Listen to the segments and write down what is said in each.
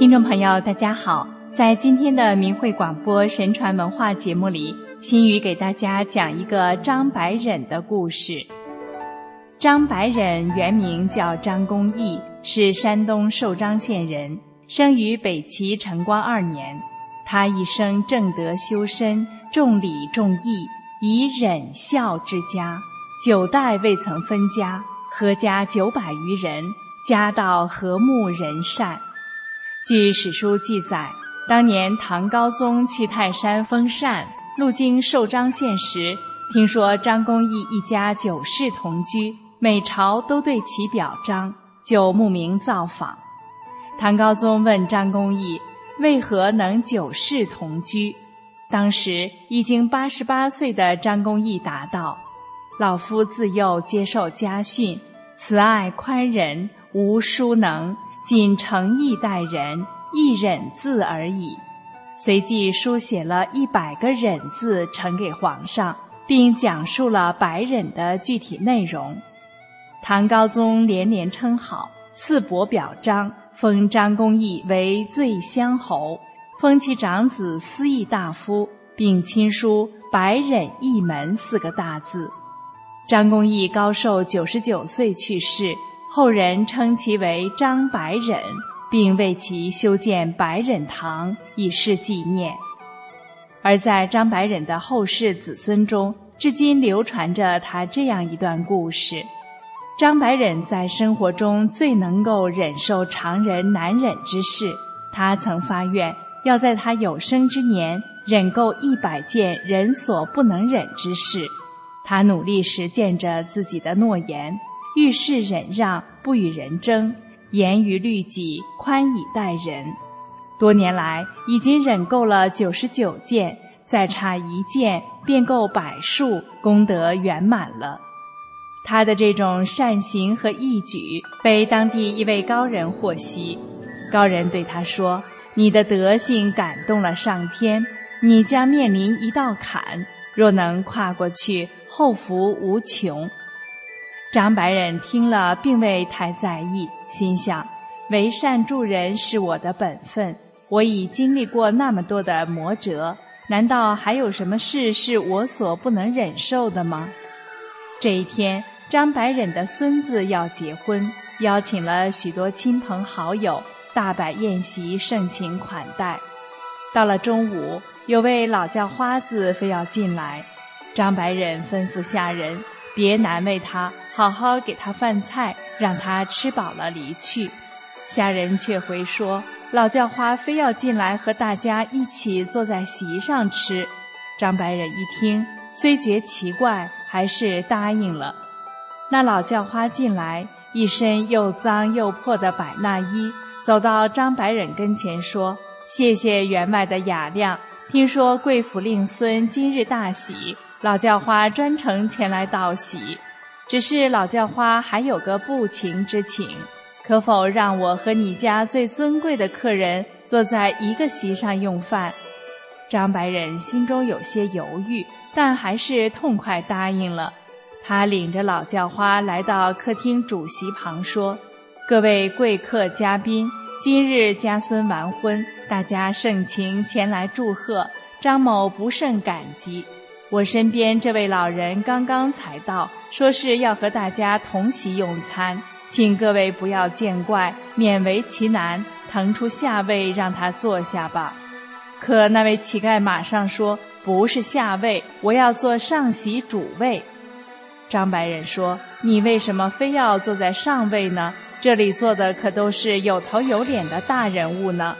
听众朋友，大家好！在今天的明慧广播神传文化节目里，心语给大家讲一个张白忍的故事。张白忍原名叫张公义，是山东寿张县人，生于北齐成光二年。他一生正德修身，重礼重义，以忍孝之家，九代未曾分家，阖家九百余人，家道和睦仁善。据史书记载，当年唐高宗去泰山封禅，路经寿张县时，听说张公义一家九世同居，每朝都对其表彰，就慕名造访。唐高宗问张公义：“为何能九世同居？”当时已经八十八岁的张公义答道：“老夫自幼接受家训，慈爱宽仁，无殊能。”仅诚意待人，一忍字而已。随即书写了一百个忍字，呈给皇上，并讲述了白忍的具体内容。唐高宗连连称好，赐帛表彰，封张公义为醉乡侯，封其长子司议大夫，并亲书“白忍一门”四个大字。张公义高寿九十九岁去世。后人称其为张白忍，并为其修建白忍堂以示纪念。而在张白忍的后世子孙中，至今流传着他这样一段故事：张白忍在生活中最能够忍受常人难忍之事。他曾发愿，要在他有生之年忍够一百件人所不能忍之事。他努力实践着自己的诺言。遇事忍让，不与人争；严于律己，宽以待人。多年来，已经忍够了九十九件，再差一件便够百数，功德圆满了。他的这种善行和义举，被当地一位高人获悉。高人对他说：“你的德性感动了上天，你将面临一道坎，若能跨过去，后福无穷。”张白忍听了，并未太在意，心想：为善助人是我的本分，我已经历过那么多的磨折，难道还有什么事是我所不能忍受的吗？这一天，张白忍的孙子要结婚，邀请了许多亲朋好友，大摆宴席，盛情款待。到了中午，有位老叫花子非要进来，张白忍吩咐下人。别难为他，好好给他饭菜，让他吃饱了离去。下人却回说，老叫花非要进来和大家一起坐在席上吃。张白忍一听，虽觉奇怪，还是答应了。那老叫花进来，一身又脏又破的百纳衣，走到张白忍跟前说：“谢谢员外的雅量，听说贵府令孙今日大喜。”老叫花专程前来道喜，只是老叫花还有个不情之请，可否让我和你家最尊贵的客人坐在一个席上用饭？张白忍心中有些犹豫，但还是痛快答应了。他领着老叫花来到客厅主席旁说：“各位贵客嘉宾，今日家孙完婚，大家盛情前来祝贺，张某不胜感激。”我身边这位老人刚刚才到，说是要和大家同席用餐，请各位不要见怪，勉为其难，腾出下位让他坐下吧。可那位乞丐马上说：“不是下位，我要坐上席主位。”张白人说：“你为什么非要坐在上位呢？这里坐的可都是有头有脸的大人物呢。”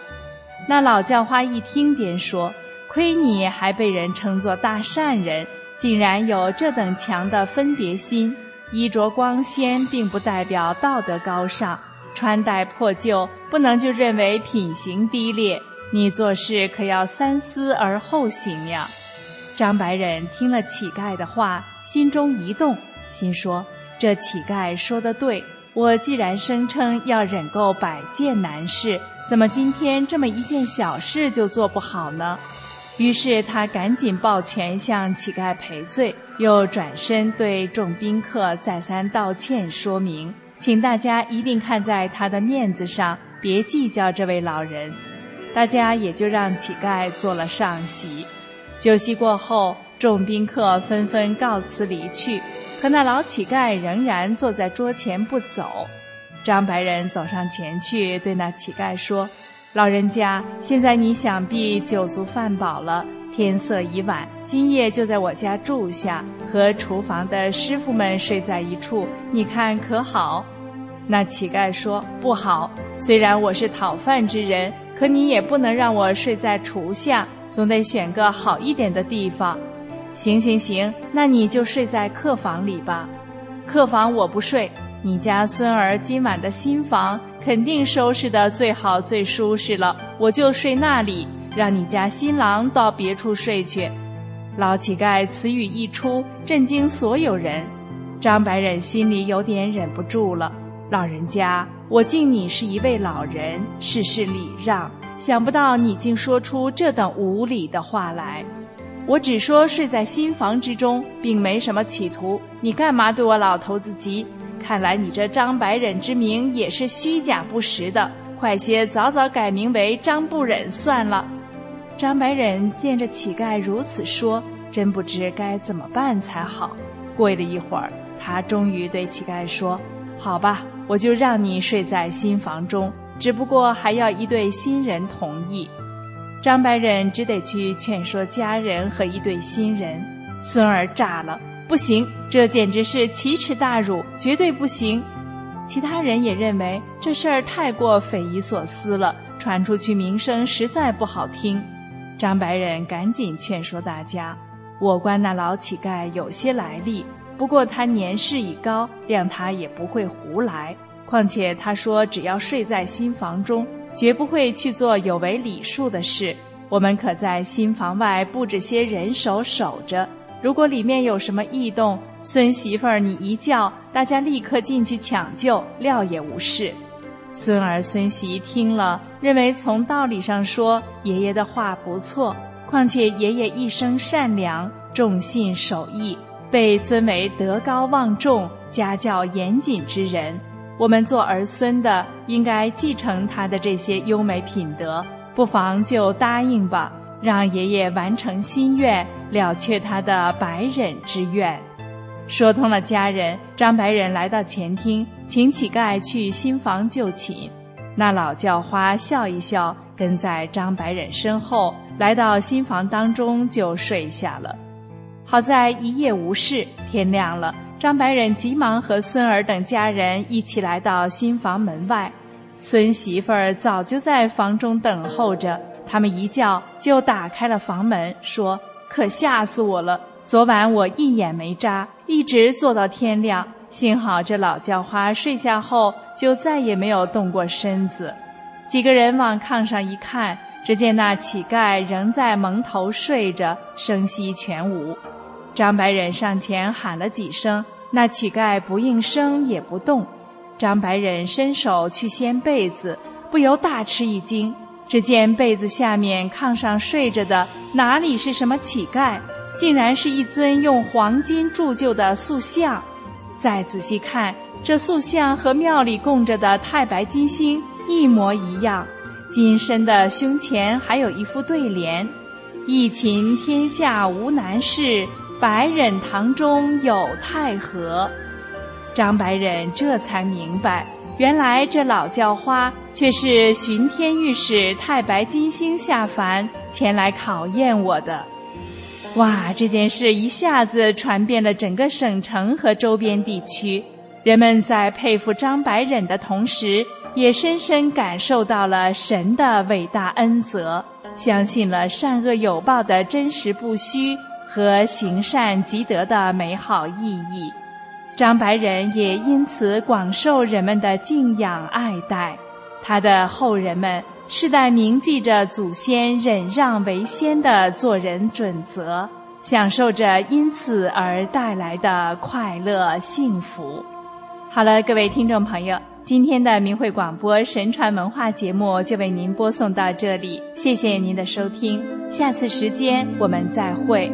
那老叫花一听，便说。亏你还被人称作大善人，竟然有这等强的分别心。衣着光鲜并不代表道德高尚，穿戴破旧不能就认为品行低劣。你做事可要三思而后行呀。张白忍听了乞丐的话，心中一动，心说：这乞丐说的对，我既然声称要忍够百件难事，怎么今天这么一件小事就做不好呢？于是他赶紧抱拳向乞丐赔罪，又转身对众宾客再三道歉，说明，请大家一定看在他的面子上，别计较这位老人。大家也就让乞丐做了上席。酒席过后，众宾客纷纷告辞离去，可那老乞丐仍然坐在桌前不走。张白人走上前去，对那乞丐说：“老人家，现在你想必酒足饭饱了，天色已晚，今夜就在我家住下，和厨房的师傅们睡在一处，你看可好？”那乞丐说：“不好，虽然我是讨饭之人。”可你也不能让我睡在厨下，总得选个好一点的地方。行行行，那你就睡在客房里吧。客房我不睡，你家孙儿今晚的新房肯定收拾的最好最舒适了，我就睡那里。让你家新郎到别处睡去。老乞丐此语一出，震惊所有人。张白忍心里有点忍不住了。老人家，我敬你是一位老人，事事礼让，想不到你竟说出这等无礼的话来。我只说睡在新房之中，并没什么企图。你干嘛对我老头子急？看来你这张白忍之名也是虚假不实的，快些早早改名为张不忍算了。张白忍见着乞丐如此说，真不知该怎么办才好。过了一会儿，他终于对乞丐说：“好吧。”我就让你睡在新房中，只不过还要一对新人同意。张白忍只得去劝说家人和一对新人。孙儿炸了，不行，这简直是奇耻大辱，绝对不行。其他人也认为这事儿太过匪夷所思了，传出去名声实在不好听。张白忍赶紧劝说大家：我观那老乞丐有些来历。不过他年事已高，谅他也不会胡来。况且他说只要睡在新房中，绝不会去做有违礼数的事。我们可在新房外布置些人手守着。如果里面有什么异动，孙媳妇儿你一叫，大家立刻进去抢救，料也无事。孙儿孙媳听了，认为从道理上说，爷爷的话不错。况且爷爷一生善良，重信守义。被尊为德高望重、家教严谨之人，我们做儿孙的应该继承他的这些优美品德，不妨就答应吧，让爷爷完成心愿，了却他的白忍之愿。说通了家人，张白忍来到前厅，请乞丐去新房就寝。那老叫花笑一笑，跟在张白忍身后，来到新房当中就睡下了。好在一夜无事，天亮了，张白忍急忙和孙儿等家人一起来到新房门外。孙媳妇儿早就在房中等候着，他们一叫就打开了房门，说：“可吓死我了！昨晚我一眼没眨，一直坐到天亮。幸好这老叫花睡下后就再也没有动过身子。”几个人往炕上一看，只见那乞丐仍在蒙头睡着，声息全无。张白忍上前喊了几声，那乞丐不应声也不动。张白忍伸手去掀被子，不由大吃一惊。只见被子下面炕上睡着的哪里是什么乞丐，竟然是一尊用黄金铸就的塑像。再仔细看，这塑像和庙里供着的太白金星一模一样，金身的胸前还有一副对联：“一勤天下无难事。”白忍堂中有太和，张白忍这才明白，原来这老叫花却是巡天御史太白金星下凡前来考验我的。哇！这件事一下子传遍了整个省城和周边地区，人们在佩服张白忍的同时，也深深感受到了神的伟大恩泽，相信了善恶有报的真实不虚。和行善积德的美好意义，张白忍也因此广受人们的敬仰爱戴。他的后人们世代铭记着祖先忍让为先的做人准则，享受着因此而带来的快乐幸福。好了，各位听众朋友，今天的明慧广播神传文化节目就为您播送到这里，谢谢您的收听，下次时间我们再会。